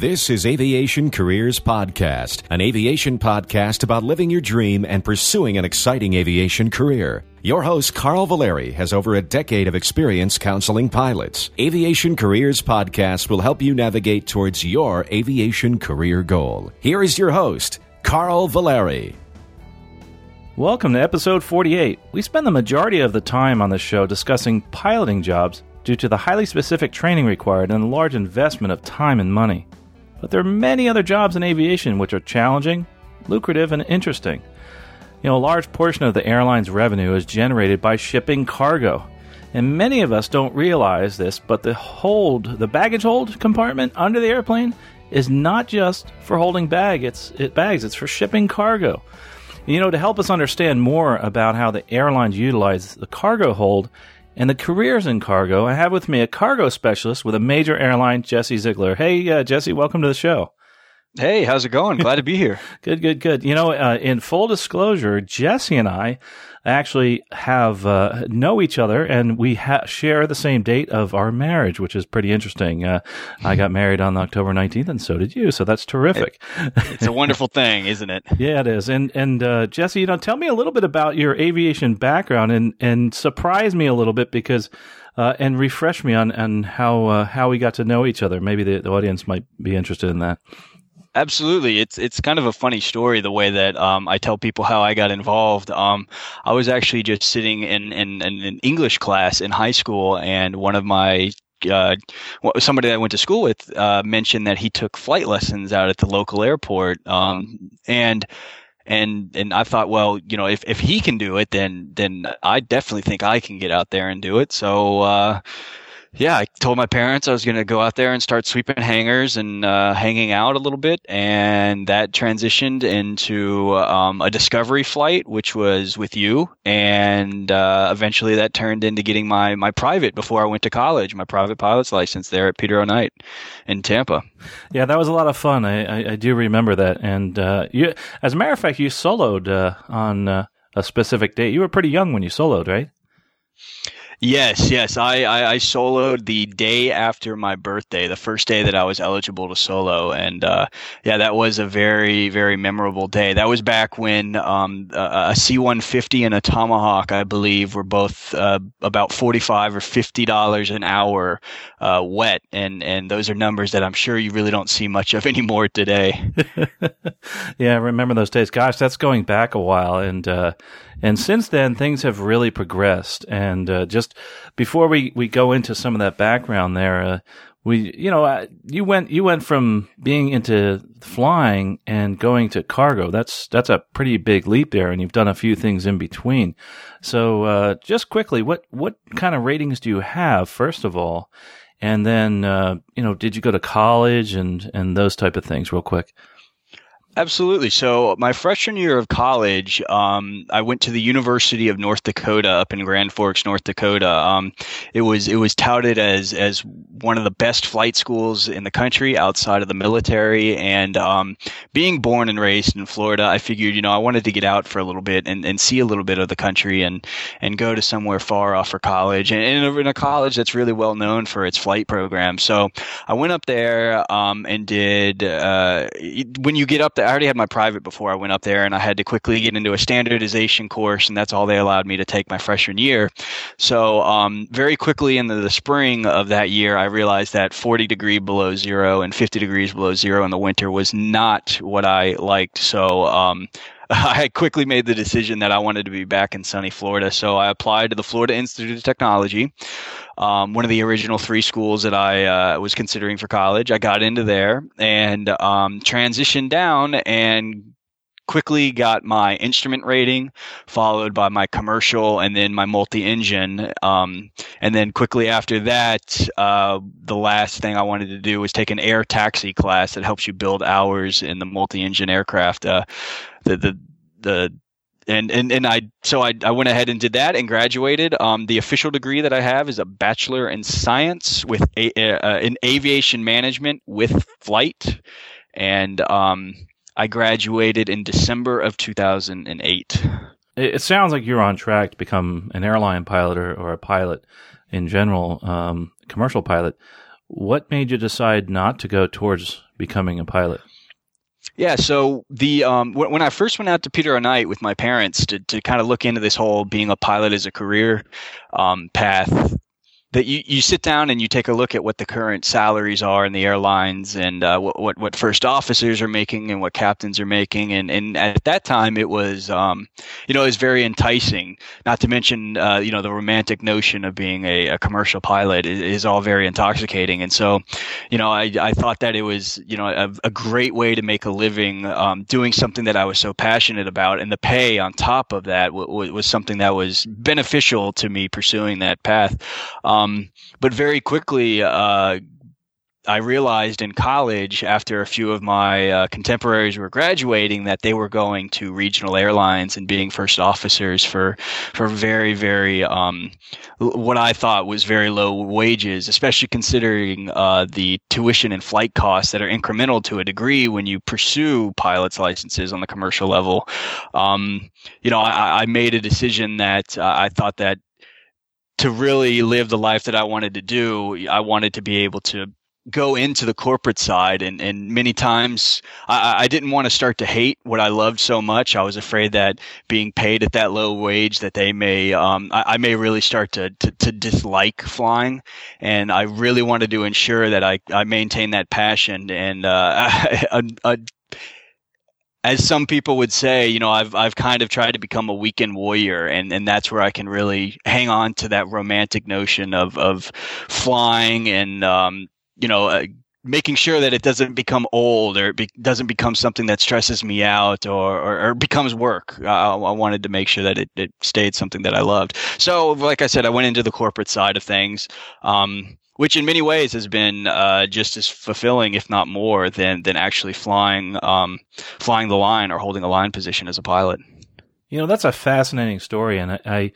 This is Aviation Careers Podcast, an aviation podcast about living your dream and pursuing an exciting aviation career. Your host, Carl Valeri, has over a decade of experience counseling pilots. Aviation Careers Podcast will help you navigate towards your aviation career goal. Here is your host, Carl Valeri. Welcome to episode 48. We spend the majority of the time on this show discussing piloting jobs due to the highly specific training required and the large investment of time and money. But there are many other jobs in aviation which are challenging, lucrative, and interesting. You know, a large portion of the airline's revenue is generated by shipping cargo. And many of us don't realize this, but the hold, the baggage hold compartment under the airplane is not just for holding bag, it's it bags, it's for shipping cargo. You know, to help us understand more about how the airlines utilize the cargo hold and the careers in cargo, I have with me a cargo specialist with a major airline, Jesse Ziegler. Hey, uh, Jesse, welcome to the show. Hey, how's it going? Glad to be here. good, good, good. You know, uh, in full disclosure, Jesse and I actually have uh, know each other, and we ha- share the same date of our marriage, which is pretty interesting. Uh, I got married on October nineteenth, and so did you. So that's terrific. it's a wonderful thing, isn't it? yeah, it is. And and uh, Jesse, you know, tell me a little bit about your aviation background, and and surprise me a little bit because. Uh, and refresh me on, on how uh, how we got to know each other. Maybe the, the audience might be interested in that. Absolutely, it's it's kind of a funny story the way that um, I tell people how I got involved. Um, I was actually just sitting in, in, in an English class in high school, and one of my uh, somebody that I went to school with uh, mentioned that he took flight lessons out at the local airport, um, and and and I thought, well, you know, if if he can do it, then then I definitely think I can get out there and do it. So. Uh, yeah, I told my parents I was going to go out there and start sweeping hangars and uh, hanging out a little bit, and that transitioned into um, a discovery flight, which was with you, and uh, eventually that turned into getting my my private before I went to college, my private pilot's license there at Peter O. Knight in Tampa. Yeah, that was a lot of fun. I I, I do remember that, and uh, you, as a matter of fact, you soloed uh, on uh, a specific date. You were pretty young when you soloed, right? Yes, yes. I, I, I, soloed the day after my birthday, the first day that I was eligible to solo. And uh, yeah, that was a very, very memorable day. That was back when um, a, a C 150 and a Tomahawk, I believe, were both uh, about 45 or $50 an hour uh, wet. And, and those are numbers that I'm sure you really don't see much of anymore today. yeah, I remember those days. Gosh, that's going back a while. And, uh, and since then, things have really progressed. And uh, just before we, we go into some of that background there, uh, we you know you went you went from being into flying and going to cargo. That's that's a pretty big leap there, and you've done a few things in between. So uh, just quickly, what what kind of ratings do you have first of all? And then, uh, you know, did you go to college and, and those type of things real quick? Absolutely. So, my freshman year of college, um, I went to the University of North Dakota up in Grand Forks, North Dakota. Um, it was it was touted as as one of the best flight schools in the country outside of the military. And um, being born and raised in Florida, I figured you know I wanted to get out for a little bit and, and see a little bit of the country and and go to somewhere far off for college and, and in a college that's really well known for its flight program. So I went up there um, and did uh, when you get up I already had my private before I went up there, and I had to quickly get into a standardization course, and that's all they allowed me to take my freshman year. So, um, very quickly in the, the, spring of that year, I realized that 40 degree below zero and 50 degrees below zero in the winter was not what I liked. So, um, I quickly made the decision that I wanted to be back in sunny Florida. So I applied to the Florida Institute of Technology, um, one of the original three schools that I uh, was considering for college. I got into there and um, transitioned down and quickly got my instrument rating, followed by my commercial, and then my multi-engine. Um, and then quickly after that, uh, the last thing I wanted to do was take an air taxi class that helps you build hours in the multi-engine aircraft. Uh, the the the and and and I so I, I went ahead and did that and graduated. Um, the official degree that I have is a bachelor in science with a, uh, in aviation management with flight, and um, I graduated in December of 2008. It sounds like you're on track to become an airline pilot or, or a pilot in general, um, commercial pilot. What made you decide not to go towards becoming a pilot? Yeah, so the um, when I first went out to Peter O. Knight with my parents to to kind of look into this whole being a pilot as a career um, path, that you, you sit down and you take a look at what the current salaries are in the airlines and uh, what, what, what first officers are making and what captains are making. And, and at that time it was um, you know it was very enticing. Not to mention uh, you know the romantic notion of being a, a commercial pilot is, is, all very intoxicating. And so you know I, I thought that it was you know a, a great way to make a living um, doing something that I was so passionate about. And the pay on top of that w- w- was something that was beneficial to me pursuing that path. Um, um, but very quickly, uh, I realized in college, after a few of my uh, contemporaries were graduating, that they were going to regional airlines and being first officers for for very, very um, what I thought was very low wages, especially considering uh, the tuition and flight costs that are incremental to a degree when you pursue pilots licenses on the commercial level. Um, you know, I, I, made a decision that uh, I thought that to really live the life that I wanted to do, I wanted to be able to go into the corporate side. And, and many times I, I didn't want to start to hate what I loved so much. I was afraid that being paid at that low wage that they may um, I, I, may really start to, to, to, dislike flying. And I really wanted to ensure that I, I maintain that passion. And uh, a as some people would say, you know, I've I've kind of tried to become a weekend warrior, and, and that's where I can really hang on to that romantic notion of of flying and um, you know. Uh, making sure that it doesn't become old or it be, doesn't become something that stresses me out or, or, or becomes work. I, wanted to make sure that it, it stayed something that I loved. So, like I said, I went into the corporate side of things. Um, which in many ways has been uh, just as fulfilling, if not more, than than actually flying um, flying the line or holding a line position as a pilot. You know, that's a fascinating story, and I, I,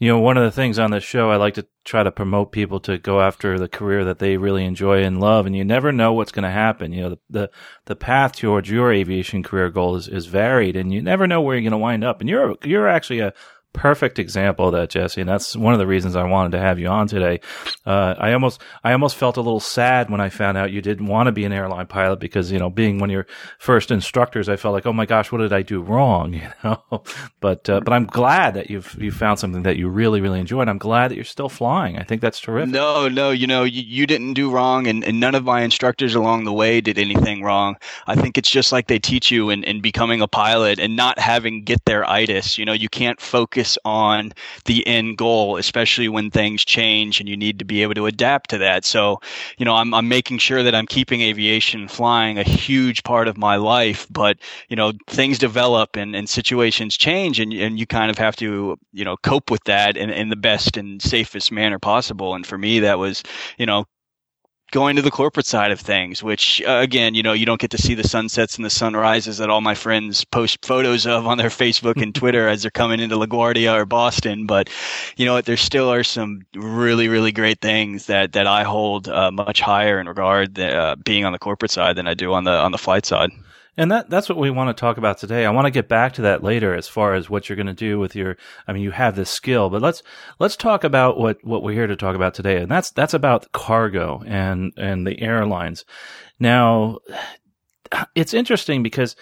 you know, one of the things on this show I like to try to promote people to go after the career that they really enjoy and love, and you never know what's going to happen. You know, the, the the path towards your aviation career goal is, is varied, and you never know where you're going to wind up. And you're you're actually a perfect example of that, Jesse. And that's one of the reasons I wanted to have you on today. Uh, I almost, I almost felt a little sad when I found out you didn't want to be an airline pilot because, you know, being one of your first instructors, I felt like, oh my gosh, what did I do wrong? You know, but, uh, but I'm glad that you've, you found something that you really, really enjoy. And I'm glad that you're still flying. I think that's terrific. No, no, you know, you, you didn't do wrong and, and none of my instructors along the way did anything wrong. I think it's just like they teach you in, in becoming a pilot and not having get there itis. You know, you can't focus focus on the end goal, especially when things change and you need to be able to adapt to that. So, you know, I'm, I'm making sure that I'm keeping aviation flying a huge part of my life, but, you know, things develop and, and situations change and, and you kind of have to, you know, cope with that in, in the best and safest manner possible. And for me, that was, you know, going to the corporate side of things, which uh, again, you know, you don't get to see the sunsets and the sunrises that all my friends post photos of on their Facebook and Twitter as they're coming into LaGuardia or Boston. But you know, what, there still are some really, really great things that that I hold uh, much higher in regard uh, being on the corporate side than I do on the on the flight side. And that that's what we want to talk about today. I want to get back to that later as far as what you're going to do with your I mean you have this skill, but let's let's talk about what what we're here to talk about today. And that's that's about cargo and and the airlines. Now it's interesting because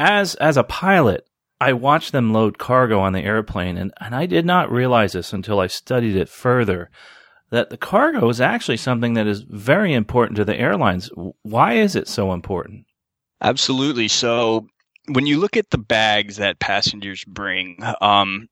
as as a pilot, I watched them load cargo on the airplane and, and I did not realize this until I studied it further that the cargo is actually something that is very important to the airlines. Why is it so important? Absolutely. So when you look at the bags that passengers bring, um,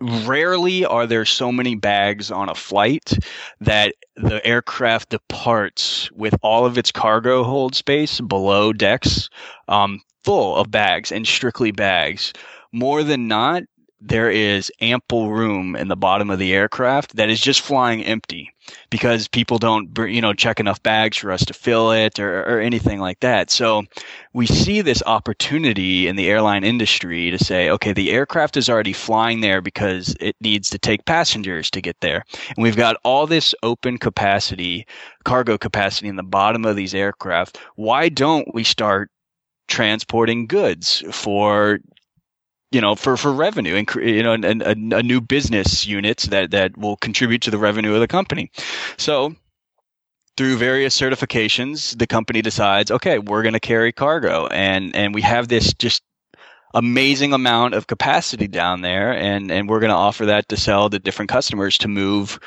rarely are there so many bags on a flight that the aircraft departs with all of its cargo hold space below decks um, full of bags and strictly bags. More than not, there is ample room in the bottom of the aircraft that is just flying empty because people don't you know check enough bags for us to fill it or, or anything like that. So we see this opportunity in the airline industry to say okay the aircraft is already flying there because it needs to take passengers to get there. And we've got all this open capacity cargo capacity in the bottom of these aircraft. Why don't we start transporting goods for you know, for, for revenue and, you know, and, and a, a new business unit that, that will contribute to the revenue of the company. So through various certifications, the company decides, okay, we're going to carry cargo, and and we have this just amazing amount of capacity down there, and and we're going to offer that to sell to different customers to move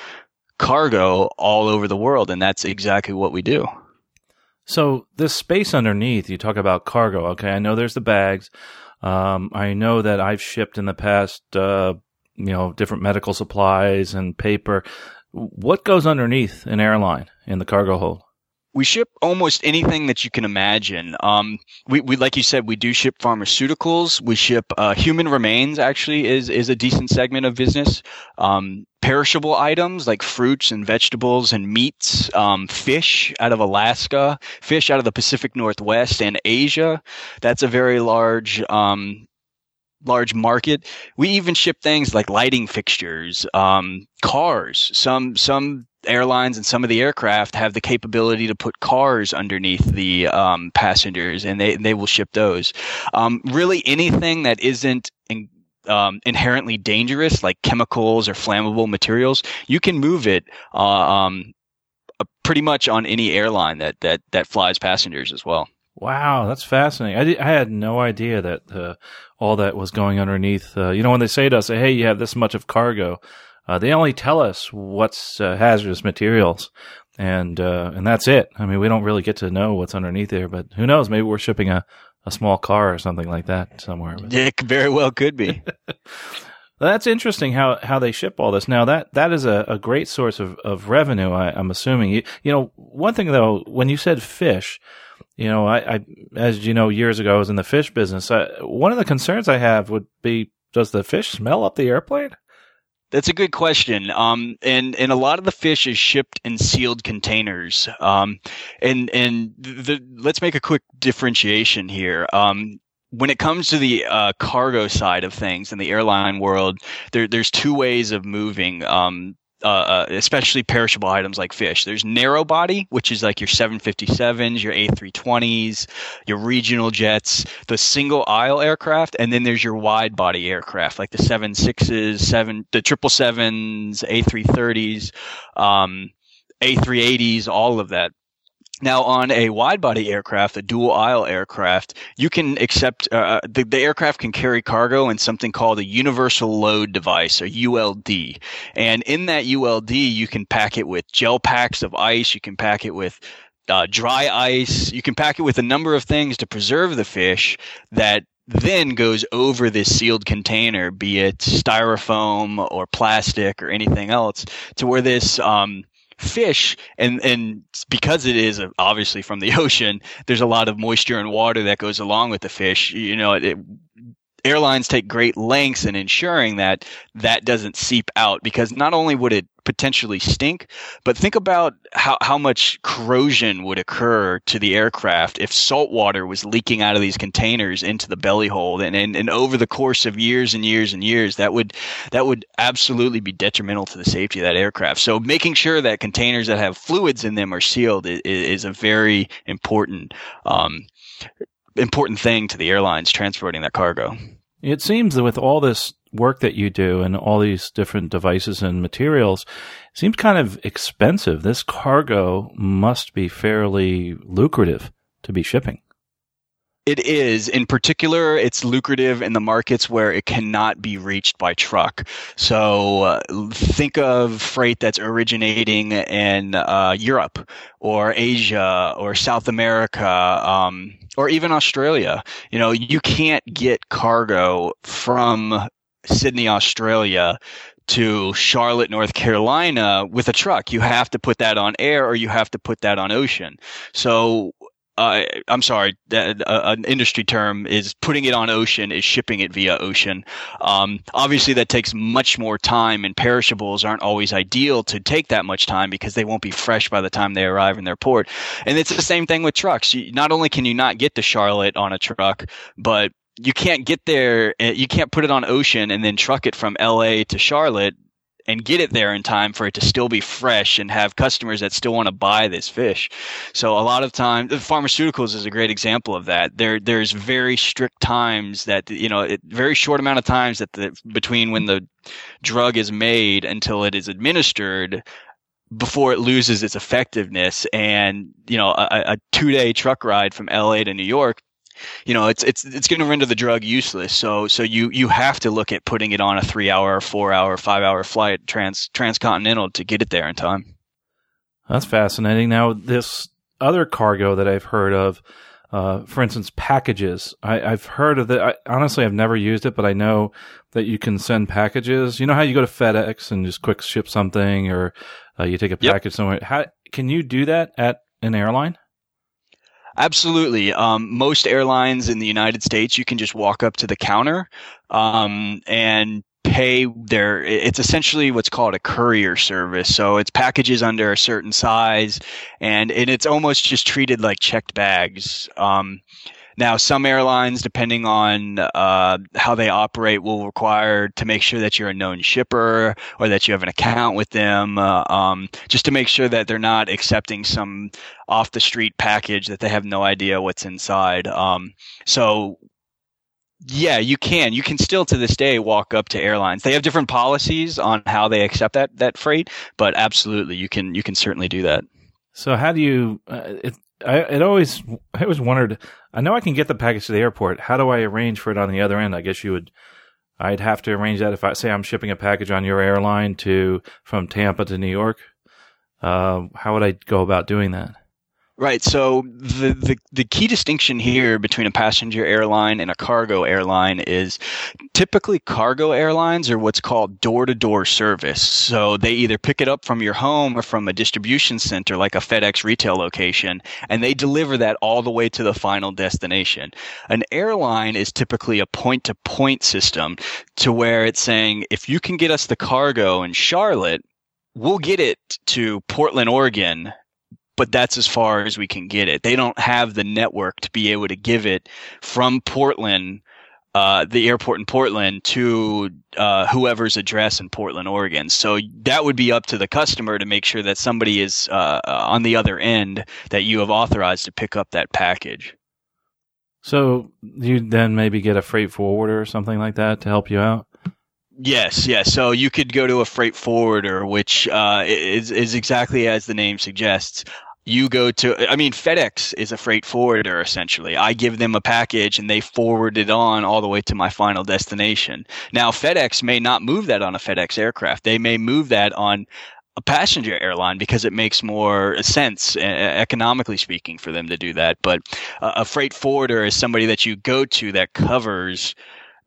cargo all over the world, and that's exactly what we do. So this space underneath, you talk about cargo. Okay, I know there's the bags. Um, I know that I've shipped in the past, uh, you know, different medical supplies and paper. What goes underneath an airline in the cargo hold? We ship almost anything that you can imagine. Um, we, we, like you said, we do ship pharmaceuticals. We ship uh, human remains. Actually, is is a decent segment of business. Um, perishable items like fruits and vegetables and meats, um, fish out of Alaska, fish out of the Pacific Northwest and Asia. That's a very large um, large market. We even ship things like lighting fixtures, um, cars. Some some airlines and some of the aircraft have the capability to put cars underneath the um, passengers, and they they will ship those. Um, really, anything that isn't in, um, inherently dangerous, like chemicals or flammable materials, you can move it. Uh, um, uh, pretty much on any airline that, that, that flies passengers as well. Wow, that's fascinating. I, I had no idea that uh, all that was going underneath. Uh, you know, when they say to us, "Hey, you have this much of cargo," uh, they only tell us what's uh, hazardous materials, and uh, and that's it. I mean, we don't really get to know what's underneath there. But who knows? Maybe we're shipping a, a small car or something like that somewhere. It very well could be. That's interesting how, how they ship all this. Now that, that is a, a great source of, of revenue, I, am assuming. You, you know, one thing though, when you said fish, you know, I, I, as you know, years ago I was in the fish business. I, one of the concerns I have would be, does the fish smell up the airplane? That's a good question. Um, and and a lot of the fish is shipped in sealed containers. Um, and and the, let's make a quick differentiation here. Um, when it comes to the uh, cargo side of things in the airline world, there, there's two ways of moving um, uh, uh, especially perishable items like fish. There's narrow body, which is like your 757s, your A320s, your regional jets, the single aisle aircraft, and then there's your wide body aircraft like the 76s, seven, the 777s, A330s, um, A380s, all of that. Now, on a wide body aircraft, a dual aisle aircraft, you can accept, uh, uh the, the aircraft can carry cargo in something called a universal load device or ULD. And in that ULD, you can pack it with gel packs of ice. You can pack it with uh, dry ice. You can pack it with a number of things to preserve the fish that then goes over this sealed container, be it styrofoam or plastic or anything else, to where this um, fish and and because it is uh, obviously from the ocean there's a lot of moisture and water that goes along with the fish. You know it, airlines take great lengths in ensuring that that doesn't seep out because not only would it potentially stink, but think about how, how much corrosion would occur to the aircraft if salt water was leaking out of these containers into the belly hold. And, and, and over the course of years and years and years, that would, that would absolutely be detrimental to the safety of that aircraft. So making sure that containers that have fluids in them are sealed is, is a very important, um, important thing to the airlines transporting that cargo. It seems that with all this work that you do and all these different devices and materials, seems kind of expensive. This cargo must be fairly lucrative to be shipping. It is. In particular, it's lucrative in the markets where it cannot be reached by truck. So uh, think of freight that's originating in uh, Europe or Asia or South America. Um, or even Australia, you know, you can't get cargo from Sydney, Australia to Charlotte, North Carolina with a truck. You have to put that on air or you have to put that on ocean. So uh, I'm sorry, uh, an industry term is putting it on ocean is shipping it via ocean. Um, obviously, that takes much more time, and perishables aren't always ideal to take that much time because they won't be fresh by the time they arrive in their port. And it's the same thing with trucks. Not only can you not get to Charlotte on a truck, but you can't get there. Eh, you can't put it on ocean and then truck it from LA to Charlotte and get it there in time for it to still be fresh and have customers that still want to buy this fish. So a lot of time, pharmaceuticals is a great example of that. There, there's very strict times that you know, it, very short amount of times that the between when the drug is made until it is administered before it loses its effectiveness. And you know, a, a two day truck ride from LA to New York you know it's it's it's going to render the drug useless so so you you have to look at putting it on a 3 hour 4 hour 5 hour flight trans transcontinental to get it there in time that's fascinating now this other cargo that i've heard of uh, for instance, packages. I, have heard of that. Honestly, I've never used it, but I know that you can send packages. You know how you go to FedEx and just quick ship something, or uh, you take a package yep. somewhere. How can you do that at an airline? Absolutely. Um, most airlines in the United States, you can just walk up to the counter um, and pay their it's essentially what's called a courier service so it's packages under a certain size and, and it's almost just treated like checked bags um, now some airlines depending on uh, how they operate will require to make sure that you're a known shipper or that you have an account with them uh, um, just to make sure that they're not accepting some off the street package that they have no idea what's inside um, so yeah, you can. You can still to this day walk up to airlines. They have different policies on how they accept that that freight, but absolutely, you can you can certainly do that. So how do you? Uh, it, I it always I always wondered. I know I can get the package to the airport. How do I arrange for it on the other end? I guess you would. I'd have to arrange that if I say I'm shipping a package on your airline to from Tampa to New York. Uh, how would I go about doing that? Right. So the, the the key distinction here between a passenger airline and a cargo airline is typically cargo airlines are what's called door to door service. So they either pick it up from your home or from a distribution center like a FedEx retail location and they deliver that all the way to the final destination. An airline is typically a point to point system to where it's saying if you can get us the cargo in Charlotte we'll get it to Portland, Oregon but that's as far as we can get it. They don't have the network to be able to give it from Portland, uh, the airport in Portland, to uh, whoever's address in Portland, Oregon. So that would be up to the customer to make sure that somebody is uh, on the other end that you have authorized to pick up that package. So you then maybe get a freight forwarder or something like that to help you out. Yes, yes. So you could go to a freight forwarder, which uh, is is exactly as the name suggests you go to i mean fedex is a freight forwarder essentially. I give them a package and they forward it on all the way to my final destination. Now fedex may not move that on a fedex aircraft. They may move that on a passenger airline because it makes more sense economically speaking for them to do that. But a freight forwarder is somebody that you go to that covers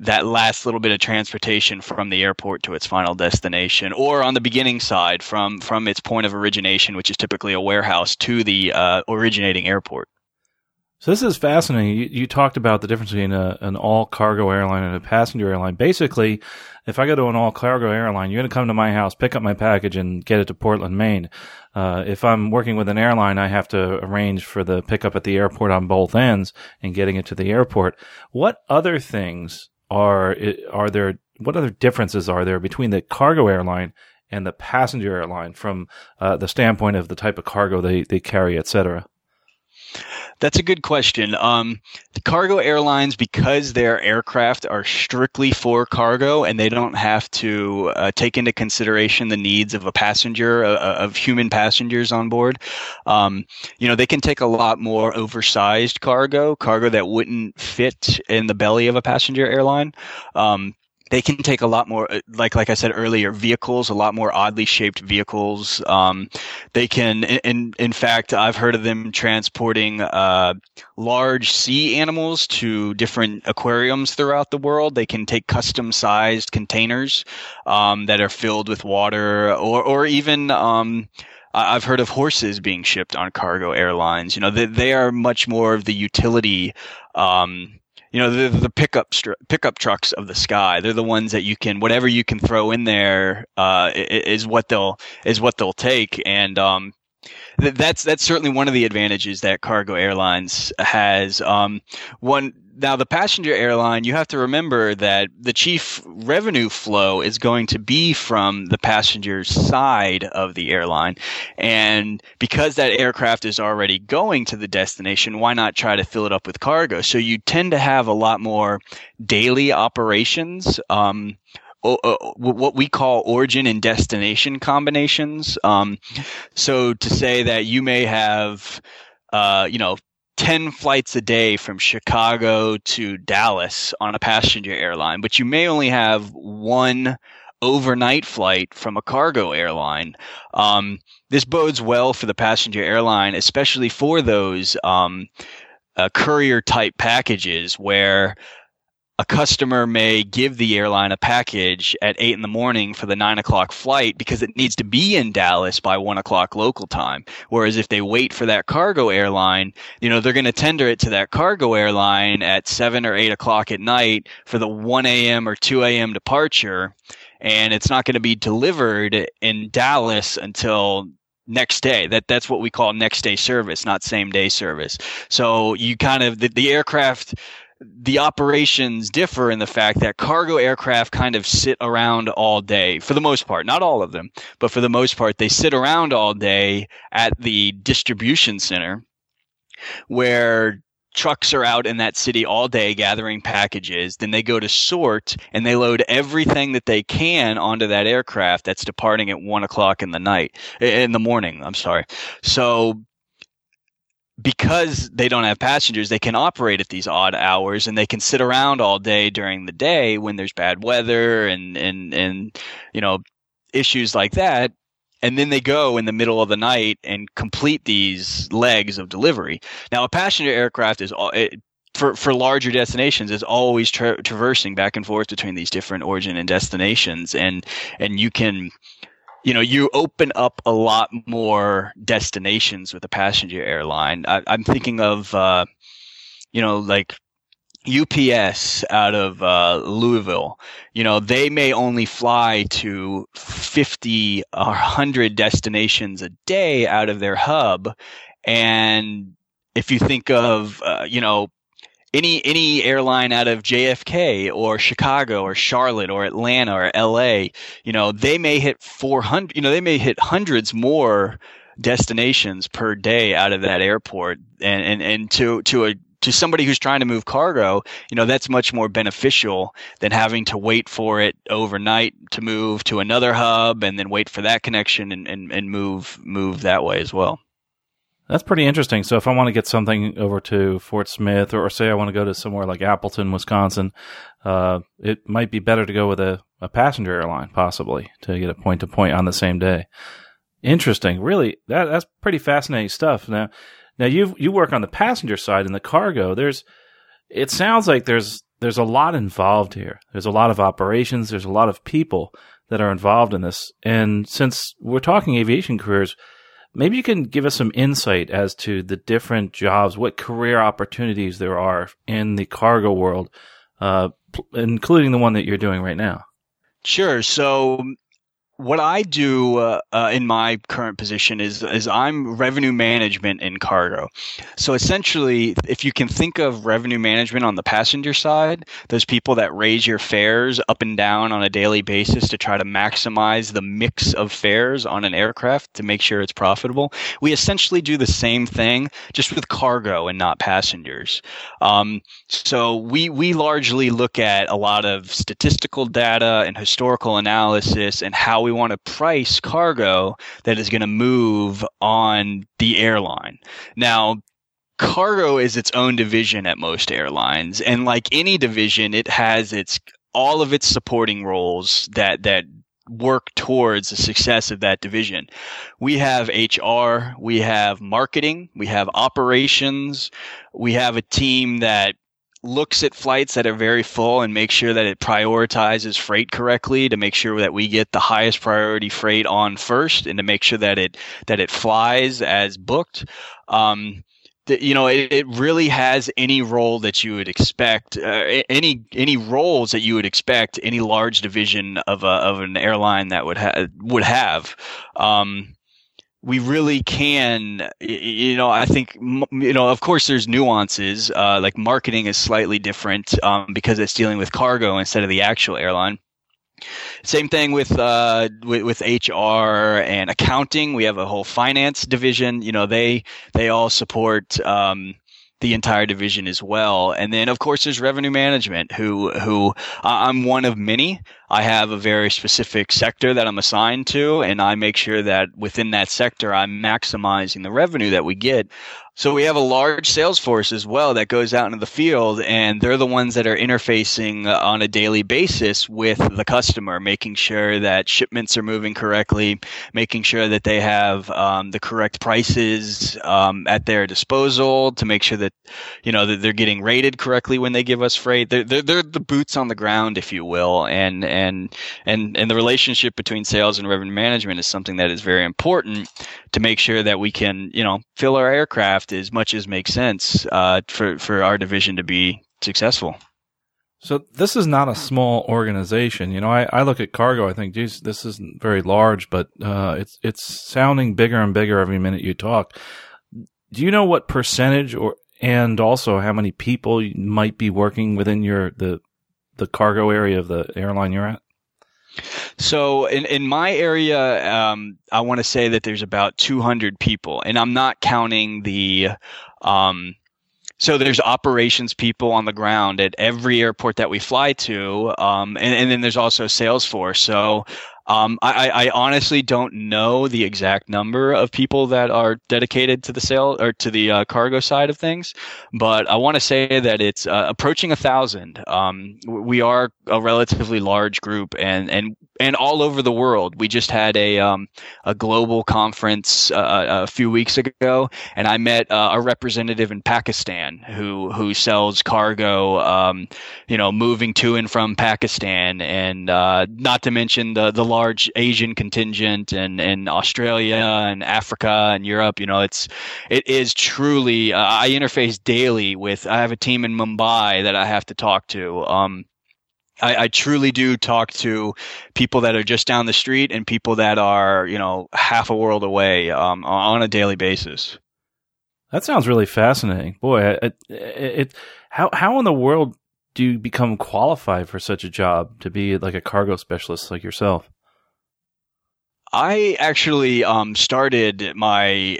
that last little bit of transportation from the airport to its final destination, or on the beginning side from from its point of origination, which is typically a warehouse, to the uh, originating airport. So this is fascinating. You, you talked about the difference between a, an all cargo airline and a passenger airline. Basically, if I go to an all cargo airline, you're going to come to my house, pick up my package, and get it to Portland, Maine. Uh, if I'm working with an airline, I have to arrange for the pickup at the airport on both ends and getting it to the airport. What other things are are there what other differences are there between the cargo airline and the passenger airline from uh, the standpoint of the type of cargo they, they carry, et cetera? That's a good question. Um, the cargo airlines, because their aircraft are strictly for cargo and they don't have to uh, take into consideration the needs of a passenger, uh, uh, of human passengers on board, um, you know, they can take a lot more oversized cargo, cargo that wouldn't fit in the belly of a passenger airline. Um, they can take a lot more uh, like like i said earlier vehicles a lot more oddly shaped vehicles um, they can in in fact i've heard of them transporting uh, large sea animals to different aquariums throughout the world they can take custom sized containers um, that are filled with water or or even um, I've heard of horses being shipped on cargo airlines. You know, they, they are much more of the utility um, you know the the pickup str- pickup trucks of the sky. They're the ones that you can whatever you can throw in there uh, is what they'll is what they'll take, and um, th- that's that's certainly one of the advantages that cargo airlines has. Um, one now the passenger airline, you have to remember that the chief revenue flow is going to be from the passenger side of the airline. And because that aircraft is already going to the destination, why not try to fill it up with cargo? So you tend to have a lot more daily operations. Um, uh, what we call origin and destination combinations. Um, so to say that you may have, uh, you know, 10 flights a day from Chicago to Dallas on a passenger airline, but you may only have one overnight flight from a cargo airline. Um, this bodes well for the passenger airline, especially for those um, uh, courier type packages where a customer may give the airline a package at eight in the morning for the nine o'clock flight because it needs to be in Dallas by one o'clock local time. Whereas if they wait for that cargo airline, you know, they're going to tender it to that cargo airline at seven or eight o'clock at night for the 1 a.m. or 2 a.m. departure. And it's not going to be delivered in Dallas until next day. That that's what we call next day service, not same day service. So you kind of the, the aircraft the operations differ in the fact that cargo aircraft kind of sit around all day for the most part not all of them but for the most part they sit around all day at the distribution center where trucks are out in that city all day gathering packages. Then they go to sort and they load everything that they can onto that aircraft that's departing at one o'clock in the night in the morning i'm sorry. So because they don't have passengers, they can operate at these odd hours and they can sit around all day during the day when there's bad weather and, and, and, you know, issues like that. And then they go in the middle of the night and complete these legs of delivery. Now, a passenger aircraft is it, for for larger destinations is always tra- traversing back and forth between these different origin and destinations, and and you can you know, you open up a lot more destinations with a passenger airline. I, am thinking of, uh, you know, like UPS out of uh, Louisville. You know, they may only fly to 50 or 100 destinations a day out of their hub. And if you think of, uh, you know, any any airline out of JFK or Chicago or Charlotte or Atlanta or LA, you know, they may hit 400, you know, they may hit hundreds more destinations per day out of that airport and and, and to to a to somebody who's trying to move cargo, you know, that's much more beneficial than having to wait for it overnight to move to another hub and then wait for that connection and, and, and move move that way as well. That's pretty interesting. So if I want to get something over to Fort Smith, or, say I want to go to somewhere like Appleton, Wisconsin, uh, it might be better to go with a, a passenger airline, possibly, to get a point to point on the same day. Interesting. Really, that that's pretty fascinating stuff. Now, now you you work on the passenger side and the cargo. There's, it sounds like there's there's a lot involved here. There's a lot of operations. There's a lot of people that are involved in this. And since we're talking aviation careers Maybe you can give us some insight as to the different jobs, what career opportunities there are in the cargo world, uh, including the one that you're doing right now. Sure. So what I do uh, uh, in my current position is is I'm revenue management in cargo. So essentially, if you can think of revenue management on the passenger side, those people that raise your fares up and down on a daily basis to try to maximize the mix of fares on an aircraft to make sure it's profitable. We essentially do the same thing, just with cargo and not passengers. Um, so we we largely look at a lot of statistical data and historical analysis and how we want to price cargo that is going to move on the airline. Now, cargo is its own division at most airlines, and like any division, it has its all of its supporting roles that that work towards the success of that division. We have HR, we have marketing, we have operations, we have a team that looks at flights that are very full and makes sure that it prioritizes freight correctly to make sure that we get the highest priority freight on first and to make sure that it that it flies as booked. Um, you know it, it, really has any role that you would expect uh, any any roles that you would expect any large division of a, of an airline that would have would have. Um, we really can you know i think you know of course there's nuances uh, like marketing is slightly different um, because it's dealing with cargo instead of the actual airline same thing with, uh, with, with HR and accounting. We have a whole finance division. You know, they they all support um, the entire division as well. And then, of course, there's revenue management, who who uh, I'm one of many. I have a very specific sector that I'm assigned to, and I make sure that within that sector, I'm maximizing the revenue that we get. So we have a large sales force as well that goes out into the field, and they're the ones that are interfacing on a daily basis with the customer, making sure that shipments are moving correctly, making sure that they have um, the correct prices um, at their disposal to make sure that you know that they're getting rated correctly when they give us freight. They're, they're, they're the boots on the ground, if you will, and and and and and the relationship between sales and revenue management is something that is very important to make sure that we can you know fill our aircraft as much as makes sense uh, for for our division to be successful. So this is not a small organization. You know, I, I look at cargo. I think, geez, this isn't very large, but uh, it's it's sounding bigger and bigger every minute you talk. Do you know what percentage or and also how many people might be working within your the the cargo area of the airline you're at? So in, in my area, um, I want to say that there's about 200 people, and I'm not counting the. Um, so there's operations people on the ground at every airport that we fly to, um, and, and, then there's also sales force. So um, I, I, honestly don't know the exact number of people that are dedicated to the sale or to the uh, cargo side of things, but I want to say that it's uh, approaching a thousand. Um, we are a relatively large group, and and and all over the world. We just had a um, a global conference uh, a few weeks ago, and I met uh, a representative in Pakistan who who sells cargo, um, you know, moving to and from Pakistan, and uh, not to mention the the large Asian contingent and and Australia and Africa and Europe. You know, it's it is truly. Uh, I interface daily with. I have a team in Mumbai that I have to talk to. Um, I, I, truly do talk to people that are just down the street and people that are, you know, half a world away um, on a daily basis. That sounds really fascinating, boy. It, it, it, how how in the world do you become qualified for such a job to be like a cargo specialist like yourself? I actually um, started my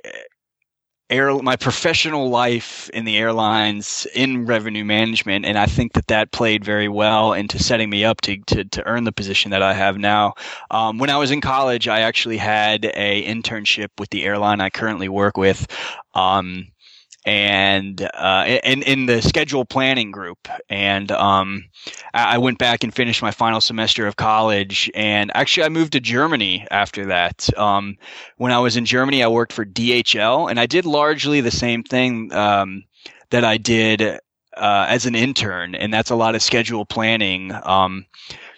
air my professional life in the airlines in revenue management and i think that that played very well into setting me up to, to, to earn the position that i have now. Um, when i was in college i actually had a internship with the airline i currently work with. Um, and uh, in in the schedule planning group. And um, I went back and finished my final semester of college. And actually, I moved to Germany after that. Um, when I was in Germany, I worked for DHL, and I did largely the same thing um, that I did uh, as an intern, and that's a lot of schedule planning. Um,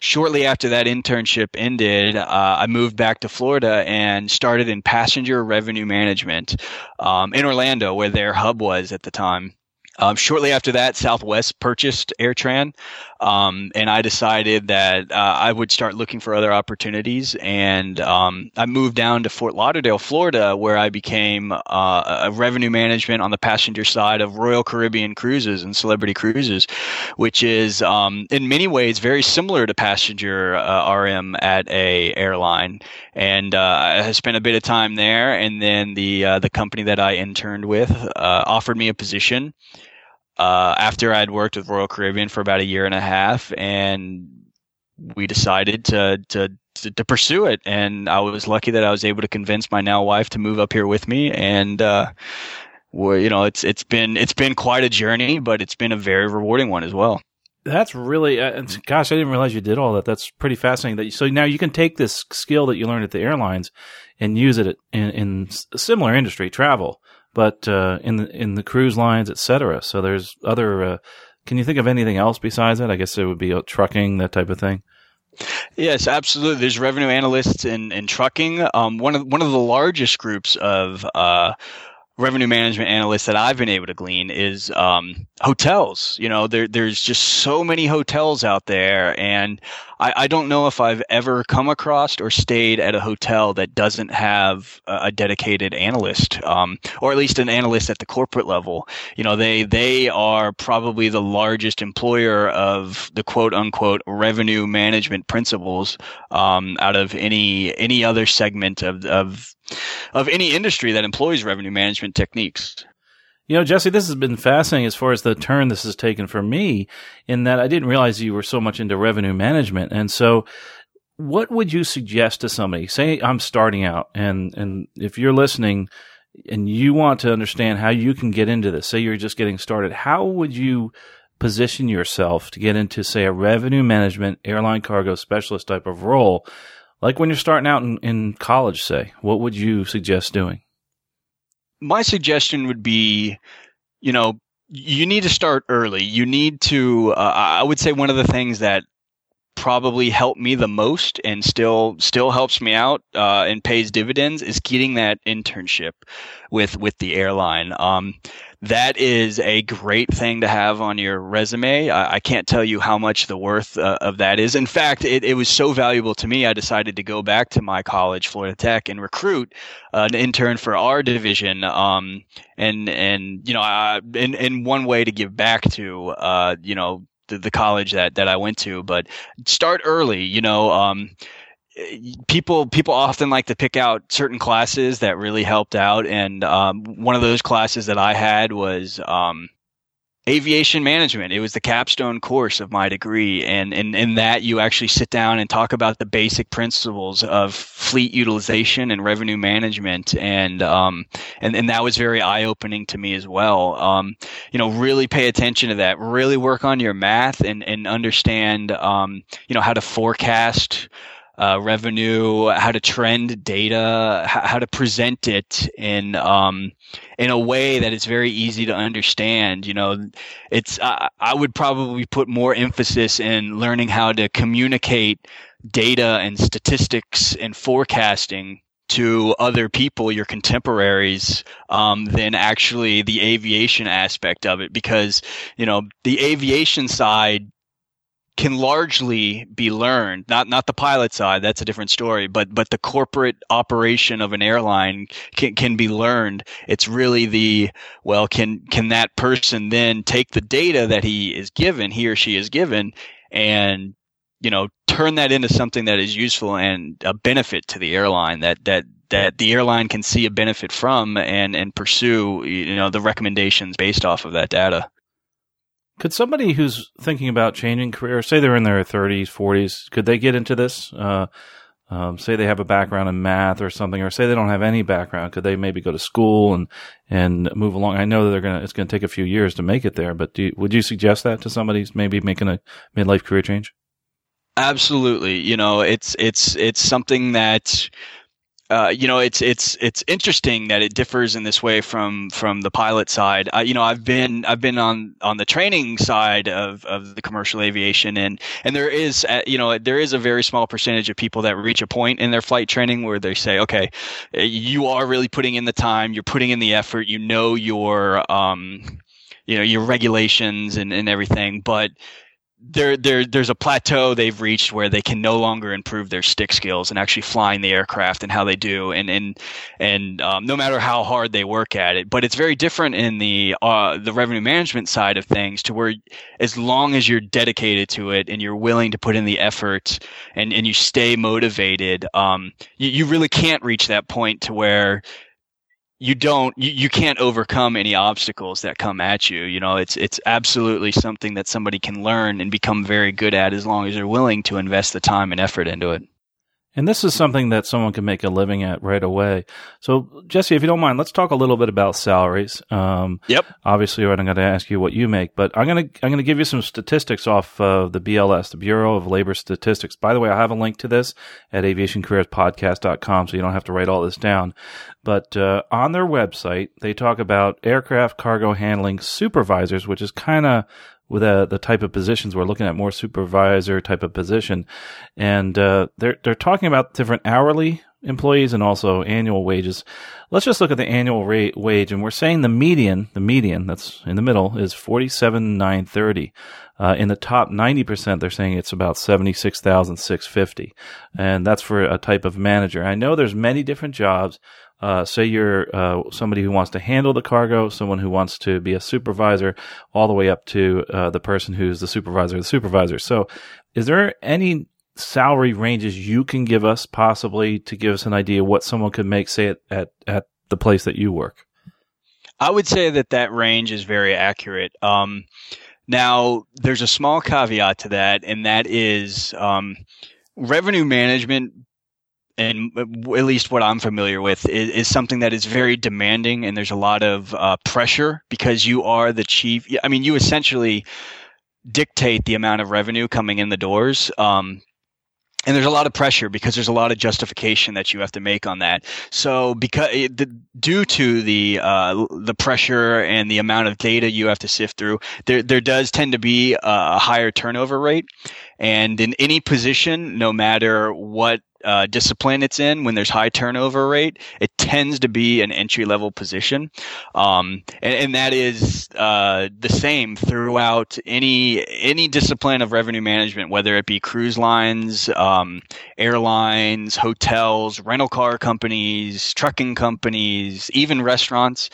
shortly after that internship ended, uh, I moved back to Florida and started in passenger revenue management um, in Orlando, where their hub was at the time. Um, shortly after that, Southwest purchased AirTran, um, and I decided that uh, I would start looking for other opportunities. And um, I moved down to Fort Lauderdale, Florida, where I became uh, a revenue management on the passenger side of Royal Caribbean Cruises and Celebrity Cruises, which is um, in many ways very similar to passenger uh, RM at a airline. And uh, I spent a bit of time there, and then the uh, the company that I interned with uh, offered me a position uh, after I'd worked with Royal Caribbean for about a year and a half, and we decided to, to to, to pursue it. And I was lucky that I was able to convince my now wife to move up here with me. And uh, you know, it's it's been it's been quite a journey, but it's been a very rewarding one as well. That's really, uh, gosh, I didn't realize you did all that. That's pretty fascinating. That so now you can take this skill that you learned at the airlines and use it in, in similar industry, travel, but uh, in the in the cruise lines, etc. So there's other. Uh, can you think of anything else besides that? I guess it would be uh, trucking, that type of thing. Yes, absolutely. There's revenue analysts in, in trucking. Um, one of one of the largest groups of uh, revenue management analysts that I've been able to glean is um, hotels. You know, there, there's just so many hotels out there, and I, I, don't know if I've ever come across or stayed at a hotel that doesn't have a, a dedicated analyst, um, or at least an analyst at the corporate level. You know, they they are probably the largest employer of the quote unquote revenue management principles um, out of any any other segment of of of any industry that employs revenue management techniques. You know, Jesse, this has been fascinating as far as the turn this has taken for me in that I didn't realize you were so much into revenue management. And so what would you suggest to somebody? Say I'm starting out and, and if you're listening and you want to understand how you can get into this, say you're just getting started, how would you position yourself to get into, say, a revenue management airline cargo specialist type of role? Like when you're starting out in, in college, say, what would you suggest doing? My suggestion would be, you know, you need to start early. You need to, uh, I would say one of the things that probably helped me the most and still still helps me out uh, and pays dividends is getting that internship with with the airline. Um, that is a great thing to have on your resume. I, I can't tell you how much the worth uh, of that is. In fact, it, it, was so valuable to me, I decided to go back to my college, Florida Tech, and recruit uh, an intern for our division. Um, and and you know, I, in in one way to give back to uh, you know the, the college that that I went to. But start early, you know. Um, people people often like to pick out certain classes that really helped out, and um, one of those classes that I had was um, aviation management. It was the capstone course of my degree. And in, in that, you actually sit down and talk about the basic principles of fleet utilization and revenue management. And, um, and, and that was very eye opening to me as well. Um, you know, really pay attention to that, really work on your math and, and understand, um, you know, how to forecast, uh, revenue, how to trend data, how to present it in um, in a way that it's very easy to understand. You know, it's uh, I would probably put more emphasis in learning how to communicate data and statistics and forecasting to other people, your contemporaries, um, than actually the aviation aspect of it. Because, you know, the aviation side can largely be learned not not the pilot side that's a different story but but the corporate operation of an airline can can be learned. It's really the well can can that person then take the data that he is given he or she is given and you know turn that into something that is useful and a benefit to the airline that that that the airline can see a benefit from and and pursue you know the recommendations based off of that data could somebody who's thinking about changing career, say they're in their 30s, 40s, could they get into this? Uh, um, say they have a background in math or something, or say they don't have any background, could they maybe go to school and and move along? I know that they're gonna it's gonna take a few years to make it there, but you, would you suggest that to somebody who's maybe making a midlife career change? Absolutely. You know, it's it's it's something that uh, you know, it's it's it's interesting that it differs in this way from from the pilot side. Uh, you know, I've been I've been on on the training side of, of the commercial aviation, and and there is uh, you know there is a very small percentage of people that reach a point in their flight training where they say, okay, uh, you are really putting in the time, you're putting in the effort, you know your um, you know your regulations and and everything, but there, there, there's a plateau they've reached where they can no longer improve their stick skills and actually flying the aircraft and how they do, and and and um, no matter how hard they work at it. But it's very different in the uh, the revenue management side of things, to where as long as you're dedicated to it and you're willing to put in the effort and and you stay motivated, um, you, you really can't reach that point to where you don't you, you can't overcome any obstacles that come at you you know? It's it's absolutely something that somebody can learn and become very good at as long as they're willing to invest the time and effort into it and this is something that someone can make a living at right away. So, Jesse, if you don't mind, let's talk a little bit about salaries. Um, yep. Obviously, I'm going to ask you what you make, but I'm going to I'm going to give you some statistics off of the BLS, the Bureau of Labor Statistics. By the way, I have a link to this at aviationcareerspodcast.com, so you don't have to write all this down. But uh, on their website, they talk about aircraft cargo handling supervisors, which is kind of with uh, the type of positions. We're looking at more supervisor type of position. And uh, they're they're talking about different hourly employees and also annual wages. Let's just look at the annual rate wage. And we're saying the median the median that's in the middle is 47,930 uh, in the top 90% they're saying it's about 76,650 and that's for a type of manager. I know there's many different jobs uh, say you're uh, somebody who wants to handle the cargo, someone who wants to be a supervisor, all the way up to uh, the person who's the supervisor the supervisor. So, is there any salary ranges you can give us, possibly, to give us an idea what someone could make, say, at, at, at the place that you work? I would say that that range is very accurate. Um, now, there's a small caveat to that, and that is um, revenue management and at least what I'm familiar with is, is, something that is very demanding, and there's a lot of uh, pressure because you are the chief. I mean, you essentially dictate the amount of revenue coming in the doors. Um, and there's a lot of pressure because there's a lot of justification that you have to make on that. So, because the, due to the uh, the pressure and the amount of data you have to sift through, there there does tend to be a higher turnover rate. And in any position, no matter what uh, discipline it's in, when there's high turnover rate, it tends to be an entry level position, um, and, and, that is uh, the same throughout any any discipline of revenue management, whether it be cruise lines, um, airlines, hotels, rental car companies, trucking companies, even restaurants.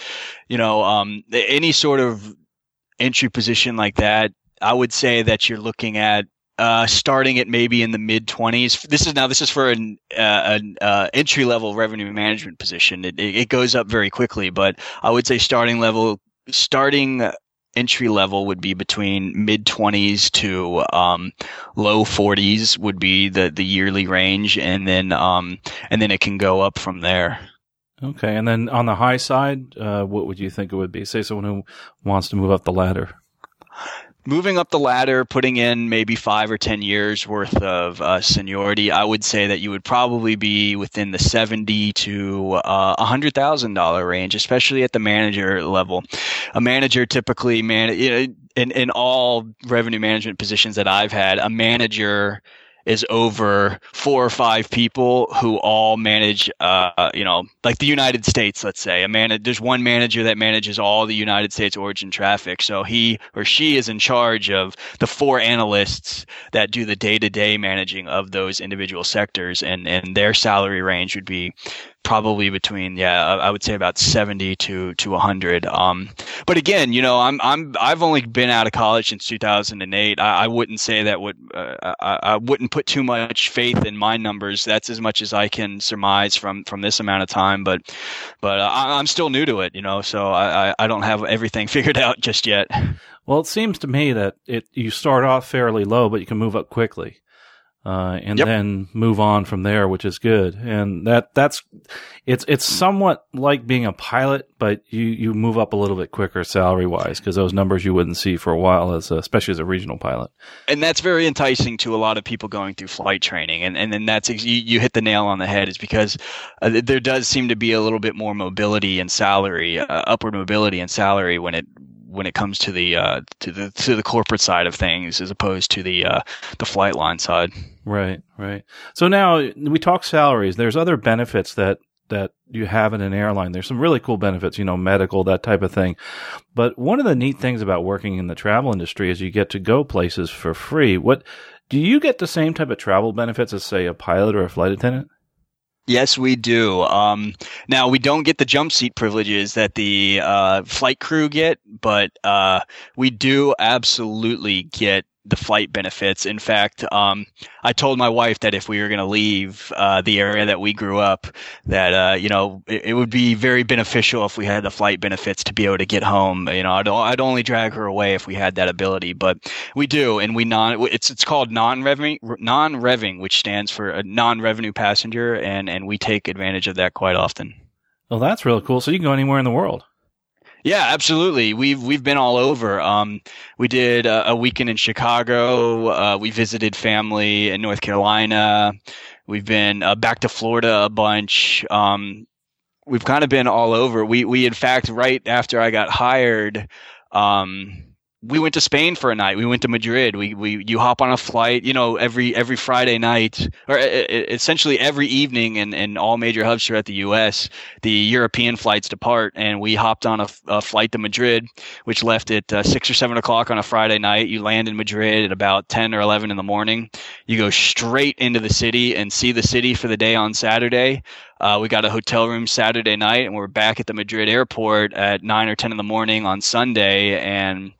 You know, um, any sort of entry position like that, I would say that you're looking at uh, starting at maybe in the mid 20s. This is now this is for an, uh, an uh, entry level revenue management position. It, it, goes up very quickly, but I would say starting level starting entry level would be between mid 20s to um, low 40s would be the the yearly range, and then um, and then it can go up from there. Okay, and then on the high side, uh, what would you think it would be? Say someone who wants to move up the ladder moving up the ladder, putting in maybe five or 10 years worth of uh, seniority, I would say that you would probably be within the 70 to uh, $100,000 range, especially at the manager level. A manager typically, man, in, in all revenue management positions that I've had, a manager is over four or five people who all manage, uh, you know, like the United States, let's say. A man, there's one manager that manages all the United States origin traffic. So he or she is in charge of the four analysts that do the day to day managing of those individual sectors, and, and their salary range would be probably between yeah I would say about 70 to to 100 um but again you know I'm I'm I've only been out of college since 2008 I, I wouldn't say that would uh, I, I wouldn't put too much faith in my numbers. That's as much as I can surmise from from this amount of time but but I, am still new to it you know so I I don't have everything figured out just yet. Well it seems to me that it you start off fairly low but you can move up quickly uh, and yep. then move on from there, which is good. And that that's it's it's somewhat like being a pilot, but you you move up a little bit quicker salary wise because those numbers you wouldn't see for a while, as a, especially as a regional pilot. And that's very enticing to a lot of people going through flight training. And and then that's you, you hit the nail on the head is because uh, there does seem to be a little bit more mobility and salary, uh, upward mobility and salary when it when it comes to the uh, to the to the corporate side of things as opposed to the uh, the flight line side. Right, right. So now we talk salaries. There's other benefits that that you have in an airline. There's some really cool benefits, you know, medical, that type of thing. But one of the neat things about working in the travel industry is you get to go places for free. What do you get the same type of travel benefits as say a pilot or a flight attendant? Yes, we do. Um, now we don't get the jump seat privileges that the uh, flight crew get, but uh, we do absolutely get the flight benefits. In fact, um, I told my wife that if we were going to leave uh, the area that we grew up, that uh, you know it, it, would be very beneficial if we had the flight benefits to be able to get home. You know, I'd, I'd only drag her away if we had that ability, but we do, and we non it's it's called non revenue non-revving, which stands for a non-revenue passenger, and and we take advantage of that quite often. Well, that's really cool. So you can go anywhere in the world. Yeah, absolutely. We've we've been all over. Um, we did a, a, weekend in Chicago. Uh, we visited family in North Carolina. We've been uh, back to Florida a bunch. Um, we've kind of been all over. We we in fact right after I got hired. Um, we went to Spain for a night. We went to Madrid. We we you hop on a flight, you know, every every Friday night or essentially every evening in, in all major hubs throughout the U.S. The European flights depart, and we hopped on a, a flight to Madrid, which left at uh, six or seven o'clock on a Friday night. You land in Madrid at about ten or eleven in the morning. You go straight into the city and see the city for the day on Saturday. Uh, we got a hotel room Saturday night, and we're back at the Madrid airport at nine or ten in the morning on Sunday, and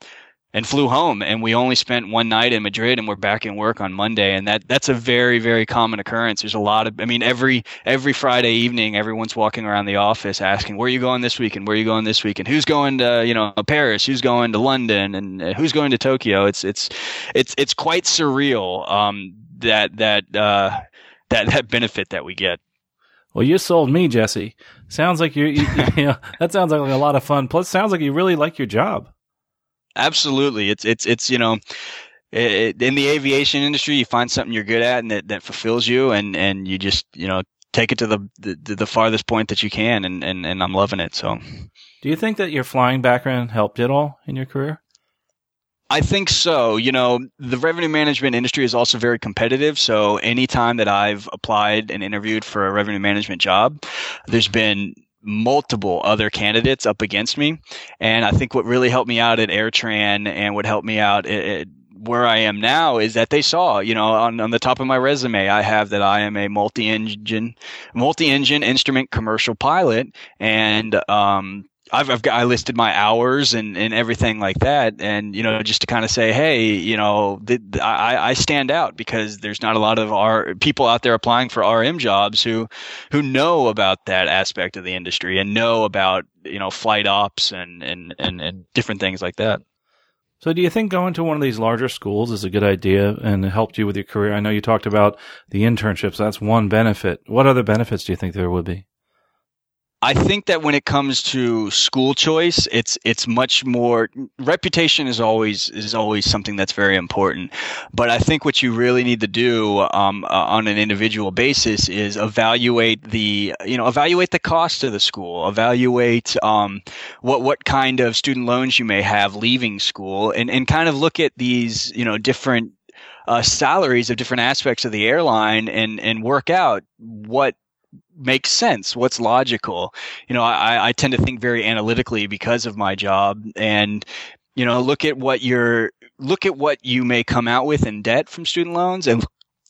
and flew home and we only spent one night in Madrid and we're back in work on Monday. And that that's a very very common occurrence. There's a lot of I mean every every Friday evening everyone's walking around the office asking where are you going this weekend where are you going this weekend who's going to you know Paris? Who's going to London? And uh, who's going to Tokyo? It's it's it's it's quite surreal um that that uh that that benefit that we get. Well, you sold me, Jesse. Sounds like you, you, you know, that sounds like a lot of fun. Plus, sounds like you really like your job. Absolutely, it's it's it's you know, it, in the aviation industry, you find something you're good at and that, that fulfills you, and and you just you know take it to the, the the farthest point that you can, and and and I'm loving it. So, do you think that your flying background helped at all in your career? I think so. You know, the revenue management industry is also very competitive. So anytime that I've applied and interviewed for a revenue management job, there's been multiple other candidates up against me. And I think what really helped me out at AirTran and what helped me out at, where I am now is that they saw, you know, on, on the top of my resume, I have that I am a multi-engine, multi-engine instrument commercial pilot. And, um, I've, I've got, I listed my hours and, and everything like that. And, you know, just to kind of say, Hey, you know, the, the, I, I stand out because there's not a lot of our people out there applying for RM jobs who, who know about that aspect of the industry and know about, you know, flight ops and, and, and, and different things like that. So, do you think going to one of these larger schools is a good idea and helped you with your career? I know you talked about the internships. That's one benefit. What other benefits do you think there would be? I think that when it comes to school choice, it's it's much more reputation is always is always something that's very important. But I think what you really need to do um, uh, on an individual basis is evaluate the you know evaluate the cost of the school, evaluate um, what what kind of student loans you may have leaving school, and and kind of look at these you know different uh, salaries of different aspects of the airline and and work out what makes sense what's logical. You know I, I tend to think very analytically because of my job and you know look at what you're look at what you may come out with in debt from student loans and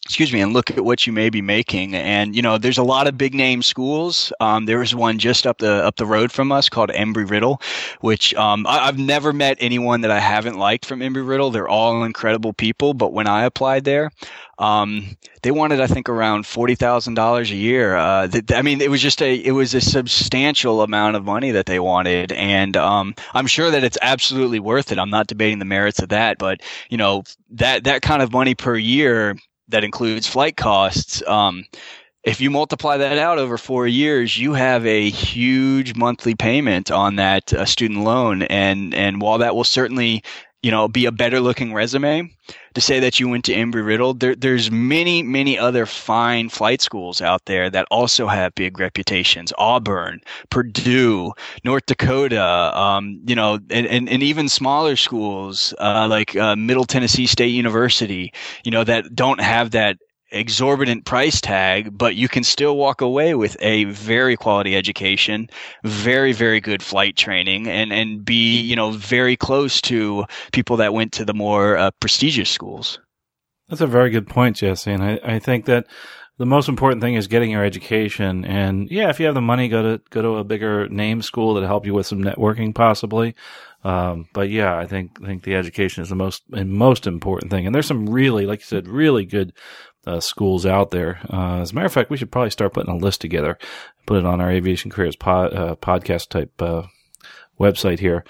excuse me, and look at what you may be making. And you know, there's a lot of big name schools. Um, there is one just up the up the road from us called Embry Riddle, which um, I, have never met anyone that I haven't liked from Embry Riddle. They're all incredible people. But when I applied there, um, they wanted, I think, around forty thousand dollars a year. Uh, th- I mean, it was just a it was a substantial amount of money that they wanted, and um, I'm sure that it's absolutely worth it. I'm not debating the merits of that, but you know that that kind of money per year that includes flight costs. Um, if you multiply that out over four years, you have a huge monthly payment on that uh, student loan, and and while that will certainly you know be a better looking resume to say that you went to Embry Riddle, there, there's many many other fine flight schools out there that also have big reputations. Auburn, Purdue, North Dakota, um, you know, and, and, and even smaller schools uh, like uh, Middle Tennessee State University, you know, that don't have that exorbitant price tag, but you can still walk away with a very quality education, very, very good flight training, and, and be, you know, very close to people that went to the more uh, prestigious schools. That's a very good point, Jesse. And I, I think that the most important thing is getting your education. And yeah, if you have the money, go to, go to a bigger name school that'll help you with some networking possibly. Um, but yeah, I think, I think the education is the most, most important thing. And there's some really, like you said, really good uh, schools out there. Uh, as a matter of fact, we should probably start putting a list together, put it on our aviation careers pod, uh, podcast type uh, website here.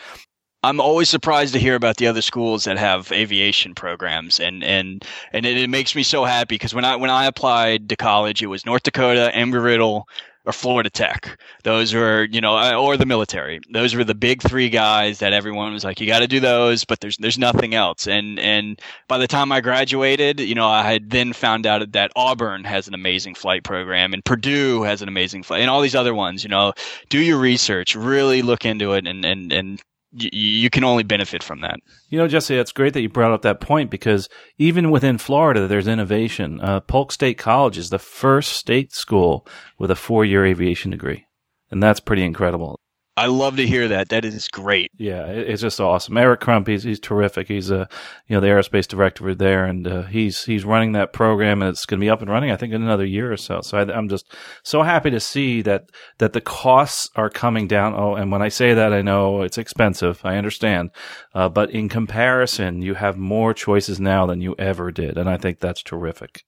I'm always surprised to hear about the other schools that have aviation programs, and and and it, it makes me so happy because when I when I applied to college, it was North Dakota, Embry Riddle, or Florida Tech. Those were, you know, uh, or the military. Those were the big three guys that everyone was like, you got to do those, but there's there's nothing else. And and by the time I graduated, you know, I had then found out that Auburn has an amazing flight program, and Purdue has an amazing flight, and all these other ones. You know, do your research, really look into it, and and and you can only benefit from that. You know, Jesse, it's great that you brought up that point because even within Florida, there's innovation. Uh, Polk State College is the first state school with a four year aviation degree. And that's pretty incredible. I love to hear that. That is great. Yeah, it's just awesome. Eric Crump, he's he's terrific. He's a you know the aerospace director there, and uh, he's he's running that program, and it's going to be up and running. I think in another year or so. So I, am just so happy to see that that the costs are coming down. Oh, and when I say that, I know it's expensive. I understand, uh, but in comparison, you have more choices now than you ever did, and I think that's terrific.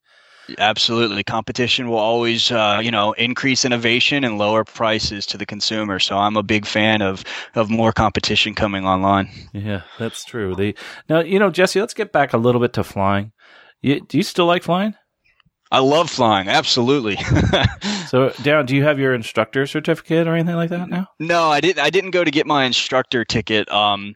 Absolutely. Competition will always, uh, you know, increase innovation and lower prices to the consumer. So I'm a big fan of, of more competition coming online. Yeah, that's true. The, now, you know, Jesse, let's get back a little bit to flying. You, do you still like flying? I love flying. Absolutely. so, Darren, do you have your instructor certificate or anything like that now? No, I didn't. I didn't go to get my instructor ticket. Um,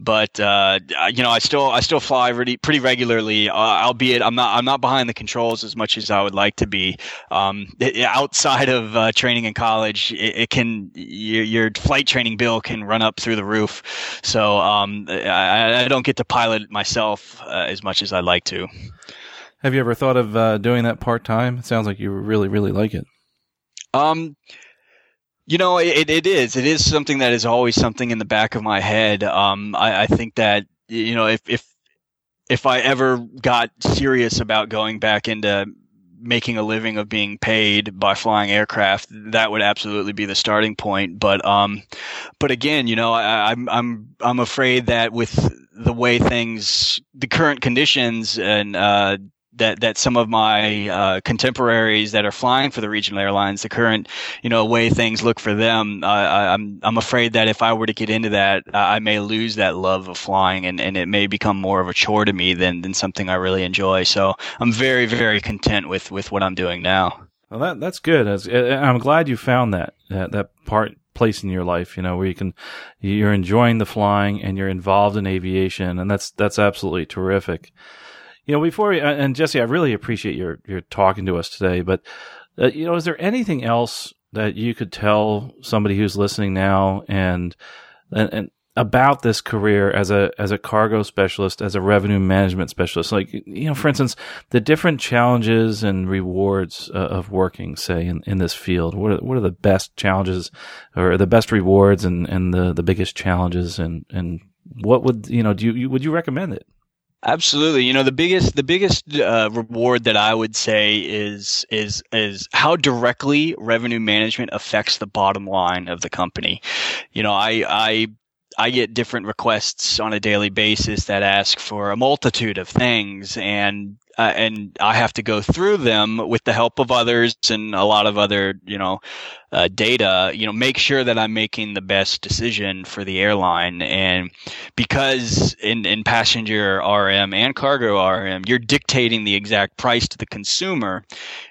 but uh, you know, I still I still fly pretty pretty regularly. Uh, albeit I'm not I'm not behind the controls as much as I would like to be. Um, it, outside of uh, training in college, it, it can your, your, flight training bill can run up through the roof. So um, I, I, don't get to pilot myself uh, as much as I'd like to. Have you ever thought of uh, doing that part time? It sounds like you really really like it. Um you know, it, it is. It is something that is always something in the back of my head. Um, I, I think that you know, if if if I ever got serious about going back into making a living of being paid by flying aircraft, that would absolutely be the starting point. But um, but again, you know, I, I'm I'm I'm afraid that with the way things, the current conditions and uh, that that some of my uh, contemporaries that are flying for the regional airlines, the current you know way things look for them, uh, I'm I'm afraid that if I were to get into that, I may lose that love of flying, and, and it may become more of a chore to me than than something I really enjoy. So I'm very very content with with what I'm doing now. Well, that that's good. I'm glad you found that that, that part place in your life, you know, where you can, you're enjoying the flying and you're involved in aviation, and that's that's absolutely terrific. You know, before we, and Jesse, I really appreciate your your talking to us today. But uh, you know, is there anything else that you could tell somebody who's listening now and and, and about this career as a as a cargo specialist, as a revenue management specialist. Like you know, for instance, the different challenges and rewards uh, of working, say, in, in this field. What are, what are the best challenges or the best rewards and, and the, the biggest challenges and and what would you know? Do you would you recommend it? Absolutely. You know, the biggest the biggest uh, reward that I would say is is is how directly revenue management affects the bottom line of the company. You know, I I I get different requests on a daily basis that ask for a multitude of things and uh, and I have to go through them with the help of others and a lot of other, you know, uh, data, you know, make sure that I'm making the best decision for the airline. And because in, in passenger RM and cargo RM, you're dictating the exact price to the consumer.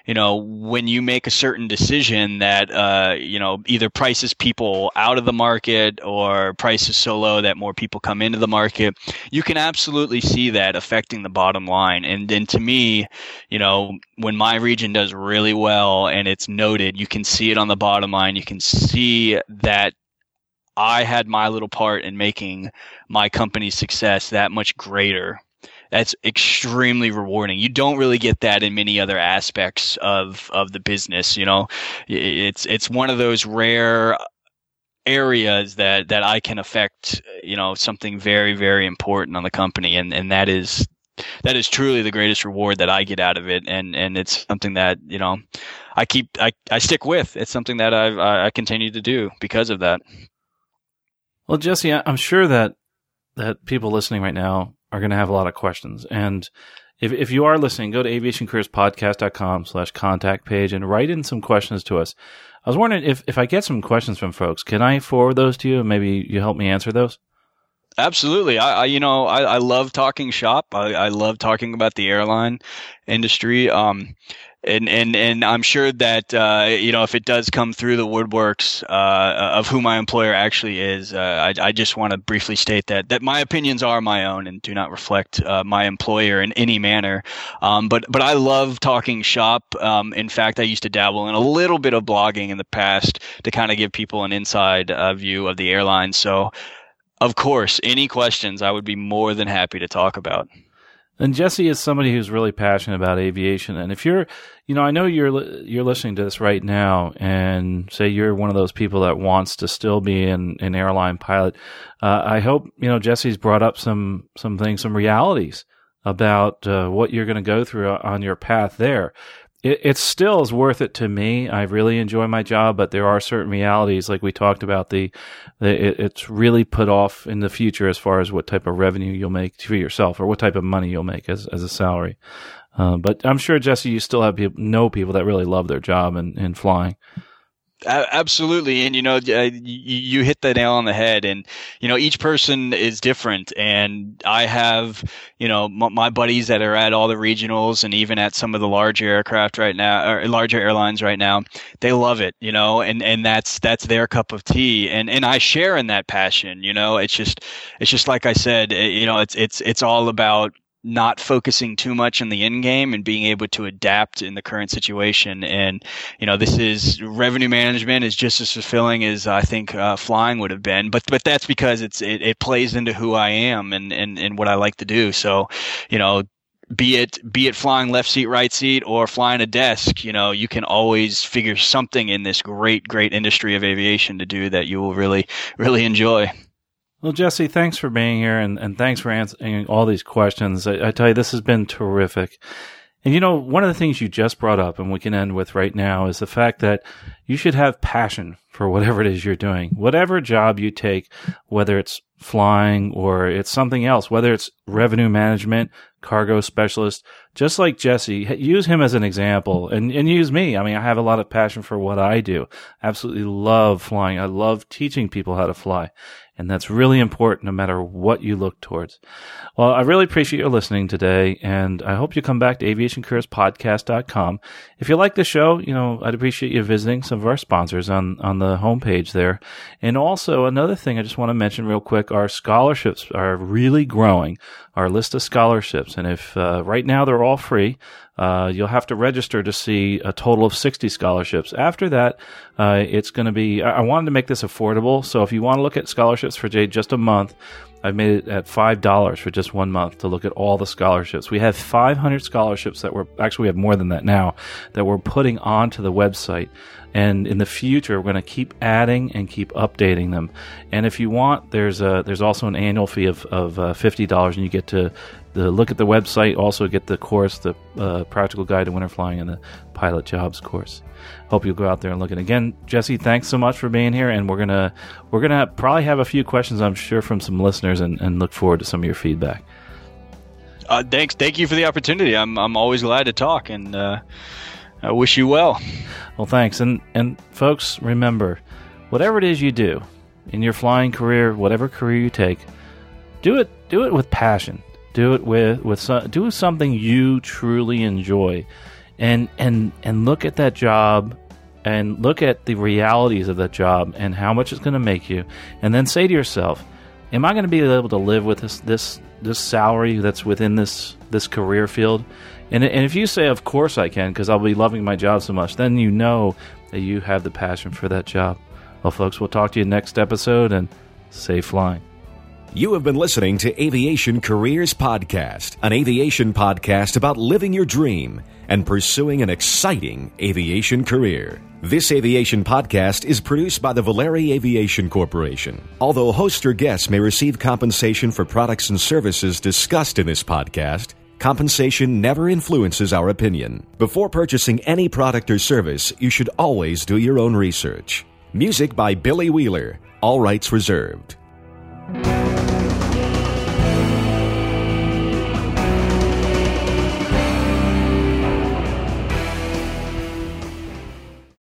You know, when you make a certain decision that, uh, you know, either prices people out of the market or prices so low that more people come into the market, you can absolutely see that affecting the bottom line. And then to me, you know, when my region does really well and it's noted, you can see it on the bottom line. You can see that I had my little part in making my company's success that much greater. That's extremely rewarding. You don't really get that in many other aspects of, of the business. You know, it's, it's one of those rare areas that, that I can affect, you know, something very, very important on the company. And, and that is that is truly the greatest reward that I get out of it, and and it's something that you know I keep I, I stick with. It's something that I I continue to do because of that. Well, Jesse, I'm sure that that people listening right now are going to have a lot of questions, and if if you are listening, go to aviationcareerspodcast.com slash contact page and write in some questions to us. I was wondering if, if I get some questions from folks, can I forward those to you? and Maybe you help me answer those? Absolutely. I, I you know, I, I, love talking shop. I, I, love talking about the airline industry. Um, and, and, and I'm sure that, uh, you know, if it does come through the woodworks, uh, of who my employer actually is, uh, I, I just want to briefly state that, that my opinions are my own and do not reflect, uh, my employer in any manner. Um, but, but I love talking shop. Um, in fact, I used to dabble in a little bit of blogging in the past to kind of give people an inside uh, view of the airline. So, of course, any questions I would be more than happy to talk about. And Jesse is somebody who's really passionate about aviation. And if you're, you know, I know you're you're listening to this right now, and say you're one of those people that wants to still be an, an airline pilot. Uh, I hope you know Jesse's brought up some some things, some realities about uh, what you're going to go through on your path there it, it still is worth it to me. I really enjoy my job, but there are certain realities, like we talked about. The, the it, it's really put off in the future as far as what type of revenue you'll make for yourself, or what type of money you'll make as as a salary. Uh, but I'm sure Jesse, you still have people, know people that really love their job and, and flying. Absolutely, and you know, uh, you hit the nail on the head. And you know, each person is different. And I have, you know, my buddies that are at all the regionals and even at some of the larger aircraft right now, or larger airlines right now. They love it, you know, and and that's that's their cup of tea. And and I share in that passion. You know, it's just it's just like I said. Eh, you know, it's it's it's all about not focusing too much on the end game and being able to adapt in the current situation. And, you know, this is revenue management is just as fulfilling as I think uh, flying would have been. But, but that's because it's, it, it plays into who I am and, and, and what I like to do. So, you know, be it be it flying left seat right seat or flying a desk you know you can always figure something in this great great industry of aviation to do that you will really really enjoy well, Jesse, thanks for being here and, and thanks for answering all these questions. I, I, tell you, this has been terrific. And you know, one of the things you just brought up and we can end with right now is the fact that you should have passion for whatever it is you're doing. Whatever job you take, whether it's flying or it's something else, whether it's revenue management, cargo specialist, just like Jesse, use him as an example and, and use me. I mean, I have a lot of passion for what I do. Absolutely love flying. I love teaching people how to fly. And that's really important no matter what you look towards. Well, I really appreciate your listening today. And I hope you come back to aviationcareerspodcast.com. If you like the show, you know, I'd appreciate you visiting some of our sponsors on, on the homepage there. And also another thing I just want to mention real quick, our scholarships are really growing, our list of scholarships. And if, uh, right now they're all free, uh, you'll have to register to see a total of 60 scholarships. After that, uh, it's going to be, I-, wanted to make this affordable. So if you want to look at scholarships for just a month, I've made it at $5 for just one month to look at all the scholarships. We have 500 scholarships that we're, actually, we have more than that now, that we're putting onto the website. And in the future, we're going to keep adding and keep updating them. And if you want, there's a, there's also an annual fee of, of uh, $50 and you get to the look at the website, also get the course, the uh, practical guide to winter flying and the pilot jobs course. Hope you'll go out there and look. And again, Jesse, thanks so much for being here. And we're gonna we're gonna probably have a few questions, I'm sure, from some listeners, and, and look forward to some of your feedback. Uh, thanks, thank you for the opportunity. I'm I'm always glad to talk, and uh, I wish you well. Well, thanks, and and folks, remember, whatever it is you do in your flying career, whatever career you take, do it do it with passion do it with with some, do something you truly enjoy, and and and look at that job, and look at the realities of that job and how much it's going to make you, and then say to yourself, "Am I going to be able to live with this this this salary that's within this this career field?" And and if you say, "Of course I can," because I'll be loving my job so much, then you know that you have the passion for that job. Well, folks, we'll talk to you next episode, and safe flying. You have been listening to Aviation Careers Podcast, an aviation podcast about living your dream and pursuing an exciting aviation career. This aviation podcast is produced by the Valeri Aviation Corporation. Although host or guests may receive compensation for products and services discussed in this podcast, Compensation never influences our opinion. Before purchasing any product or service, you should always do your own research. Music by Billy Wheeler, all rights reserved.